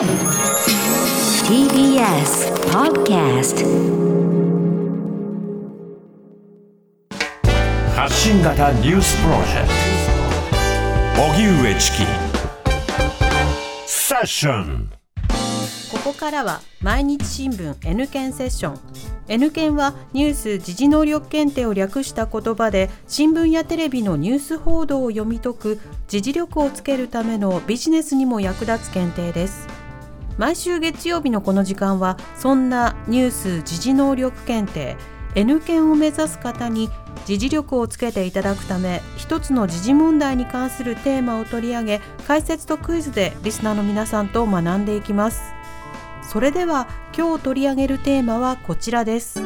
TBS Podcast 発信型ニュースプロジェクト。荻上チキ。セッション。ここからは毎日新聞 N 検セッション。N 検はニュース時事能力検定を略した言葉で新聞やテレビのニュース報道を読み解く時事力をつけるためのビジネスにも役立つ検定です毎週月曜日のこの時間はそんなニュース時事能力検定 N 検を目指す方に時事力をつけていただくため一つの時事問題に関するテーマを取り上げ解説とクイズでリスナーの皆さんと学んでいきます。それでは今日取り上げるテーマはこちらです。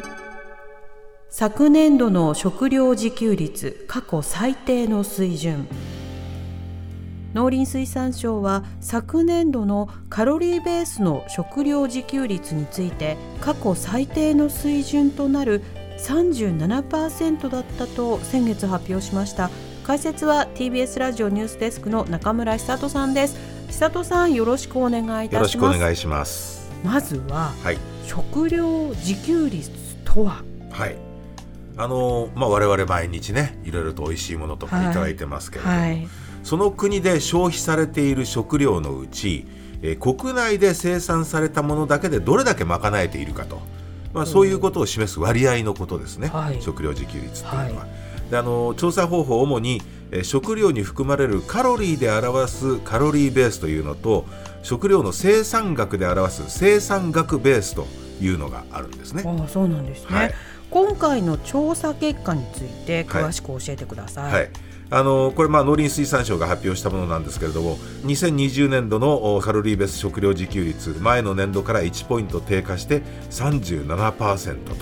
昨年度の食料自給率過去最低の水準。農林水産省は昨年度のカロリーベースの食料自給率について過去最低の水準となる37%だったと先月発表しました。解説は TBS ラジオニュースデスクの中村久人さんです。久人さんよろしくお願いいたします。よろしくお願いします。まずは、はい。食料自給率とは？はい。あのまあ我々毎日ねいろいろと美味しいものとかいただいてますけれども、はいその国で消費されている食料のうち、えー国内で生産されたものだけでどれだけ賄えているかと、まあ、そういうことを示す割合のことですね、はい。食料自給率っていうのは。はであの調査方法主に、えー食料に含まれるカロリーで表すカロリーベースというのと食料の生産額で表す生産額ベースというのがあるんですね。ああそうなんですね、はい。今回の調査結果について詳しく教えてください、はい、あのこれ、まあ、農林水産省が発表したものなんですけれども2020年度のカロリーベース食料自給率前の年度から1ポイント低下して37%と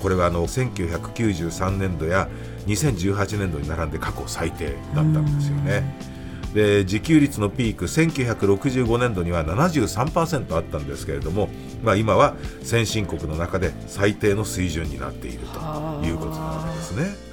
これはあの1993年度や2018年度に並んで過去最低だったんですよね。で自給率のピーク1965年度には73%あったんですけれども、まあ、今は先進国の中で最低の水準になっているということなわけですね。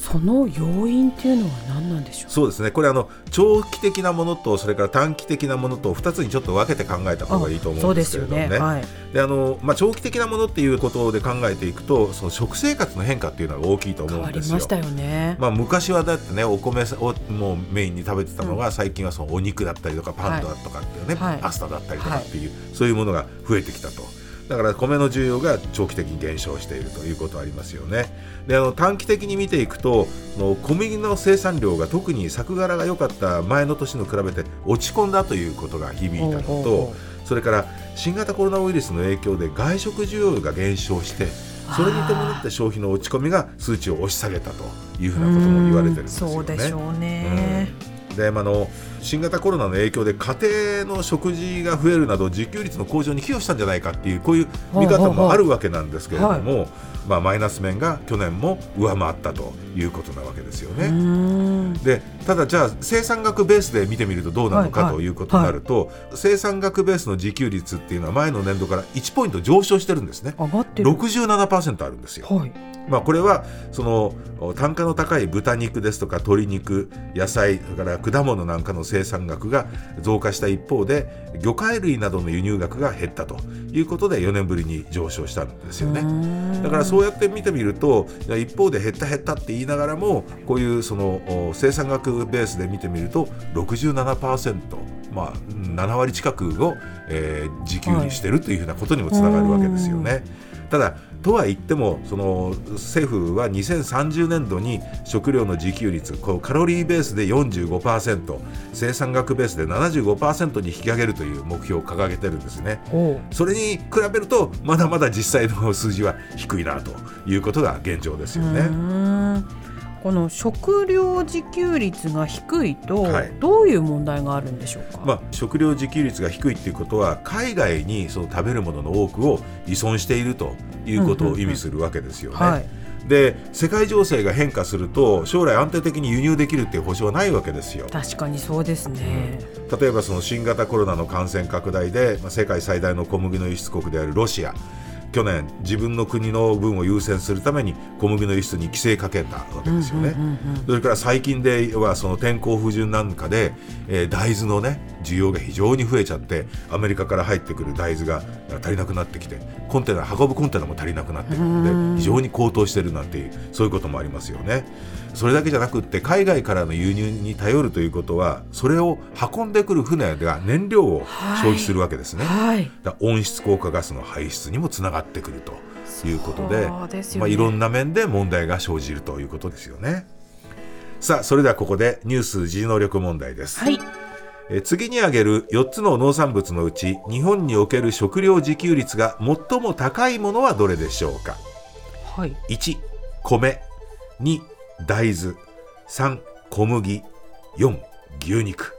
その要因っていうのは何なんでしょう？そうですね。これあの長期的なものとそれから短期的なものと2つにちょっと分けて考えた方がいいと思うんですけれどもね。ですよね。はいであのまあ、長期的なものっていうことで考えていくとその食生活の変化っていうのが大きいと思うんですよ。りましたよね、まあ、昔はだってねお米をもうメインに食べてたのが、最近はそのお肉だったりとかパンだとかっていうね、はい。パスタだったりとかっていう、そういうものが増えてきたと。だから米の需要が長期的に減少しているということはありますよね。であの短期的に見ていくとの小麦の生産量が特に作柄が良かった前の年の比べて落ち込んだということが響いたのと、それから新型コロナウイルスの影響で外食需要が減少してそれに伴って消費の落ち込みが数値を押し下げたというふうなことも言われてるんですよね。そうでしょうね、うんでまああの新型コロナの影響で家庭の食事が増えるなど自給率の向上に寄与したんじゃないかっていうこういう見方もあるわけなんですけれども、まあ、マイナス面が去年も上回ったということなわけですよね。でただじゃあ生産額ベースで見てみるとどうなのはいはいかということになると、生産額ベースの自給率っていうのは前の年度から1ポイント上昇してるんですね。上がってる67%あるんですよ。はいまあ、これはそのお単価の高い豚肉ですとか鶏肉野菜それから果物なんかの生産額が増加した一方で魚介類などの輸入額が減ったということで4年ぶりに上昇したんですよね。だからそうやって見てみると一方で減った減ったって言いながらもこういうそのお生産額ベースで見てみると67%まあ7割近くを、えー自給にしてるというふうなことにもつながるわけですよね。ただとは言ってもその政府は2030年度に食料の自給率こうカロリーベースで45%生産額ベースで75%に引き上げるという目標を掲げてるんですね。ほそれに比べるとまだまだ実際の数字は低いなということが現状ですよね。この食料自給率が低いと、はい。どういう問題があるんでしょうか、まあ、食料自給率が低いっていうことは海外にその食べるものの多くを依存しているということを意味するわけですよね。はい。で世界情勢が変化すると将来安定的に輸入できるっていう保証はないわけですよ。確かにそうですね、例えばその新型コロナの感染拡大で、まあ、世界最大の小麦の輸出国であるロシア去年自分の国の分を優先するために小麦の輸出に規制かけたわけですよね。それから最近ではその天候不順なんかで、えー大豆のね需要が非常に増えちゃってアメリカから入ってくる大豆が足りなくなってきてコンテナ運ぶコンテナも足りなくなってくるので非常に高騰してるなんていうそういうこともありますよね。それだけじゃなくって海外からの輸入に頼るということはそれを運んでくる船が燃料を消費するわけですね。はい。だ温室効果ガスの排出にもつながってくるということでねまあ、いろんな面で問題が生じるということですよね。さあそれではここでニュース時能力問題です、はい。えー次に挙げる4つの農産物のうち日本における食料自給率が最も高いものはどれでしょうか？はい。1米2大豆3小麦4牛肉。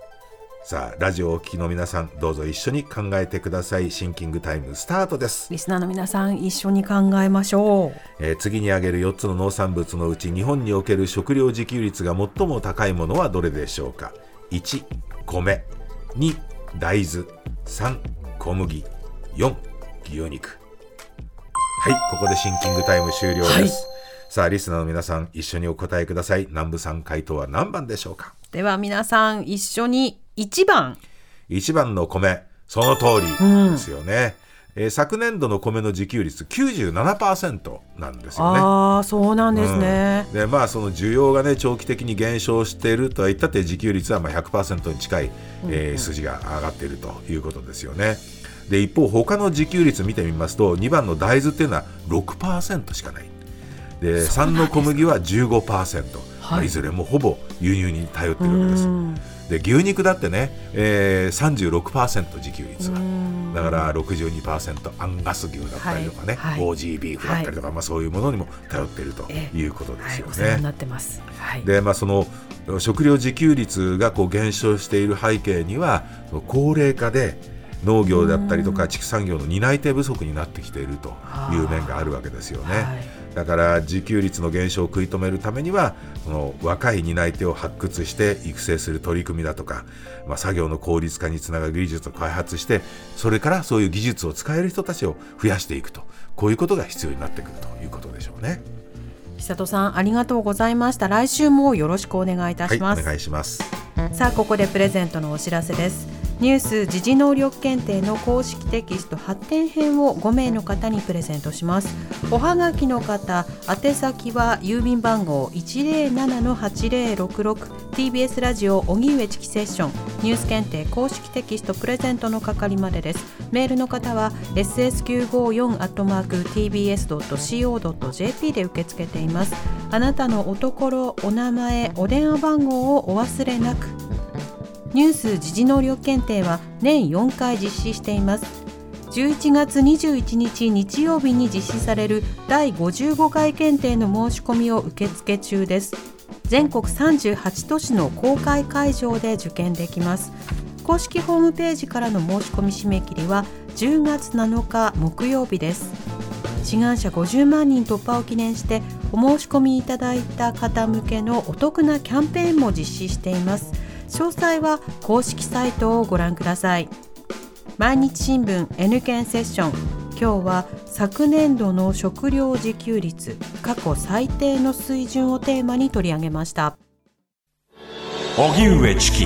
さあラジオをお聞きの皆さんどうぞ一緒に考えてください。シンキングタイムスタートです、リスナーの皆さん一緒に考えましょえー次に挙げる4つの農産物のうち日本における食料自給率が最も高いものはどれでしょうか？1米。2大豆。3小麦。4牛肉。はいここでシンキングタイム終了です、はいさあリスナーの皆さん一緒にお答えください南部さん回答は何番でしょうか？う。では皆さん一緒に1番。1番の米その通りですよね、えー昨年度の米の自給率97%なんですよねああ、そうなんですね。でまあその需要がね長期的に減少しているとは言ったって自給率はまあ100%に近い、えー数字が上がっているということですよね。で一方他の自給率見てみますと2番の大豆っていうのは6%しかないで3の小麦は15%、まあ、いずれもほぼ輸入に頼っているわけです。で牛肉だってね、えー、36%自給率はだから62%アンガス牛だったりとかね、はい。はい。OG ビーフだったりとか、まあ、そういうものにも頼っているということではい、すよね。なってます。はい。でまあ、その食料自給率がこう減少している背景には高齢化で農業だったりとか畜産業の担い手不足になってきているという面があるわけですよね。はいだから自給率の減少を食い止めるためにはその若い担い手を発掘して育成する取り組みだとか、まあ、作業の効率化につながる技術を開発してそれからそういう技術を使える人たちを増やしていくとこういうことが必要になってくるということでしょうね。久人さんありがとうございました。来週もよろしくお願いいたはい、おします。願いします。さあここでプレゼントのお知らせですニュース時事能力検定の公式テキスト発展編を5名の方にプレゼントします。おはがきの方宛先は郵便番号 107-8066TBS ラジオ荻上チキセッション。ニュース検定公式テキストプレゼントの係までです。メールの方は ss954-tbs.co.jp で受け付けています。あなたのおところお名前お電話番号をお忘れなく。ニュース時事能力検定は年4回実施しています。11月21日日曜日に実施される第55回検定の申し込みを受付中です。全国38都市の公開会場で受験できます。公式ホームページからの申し込み締め切りは10月7日木曜日です。志願者50万人突破を記念してお申し込みいただいた方向けのお得なキャンペーンも実施しています。詳細は公式サイトをご覧ください。毎日新聞 N 県セッション。今日は昨年度の食料自給率過去最低の水準をテーマに取り上げました。荻上チキ。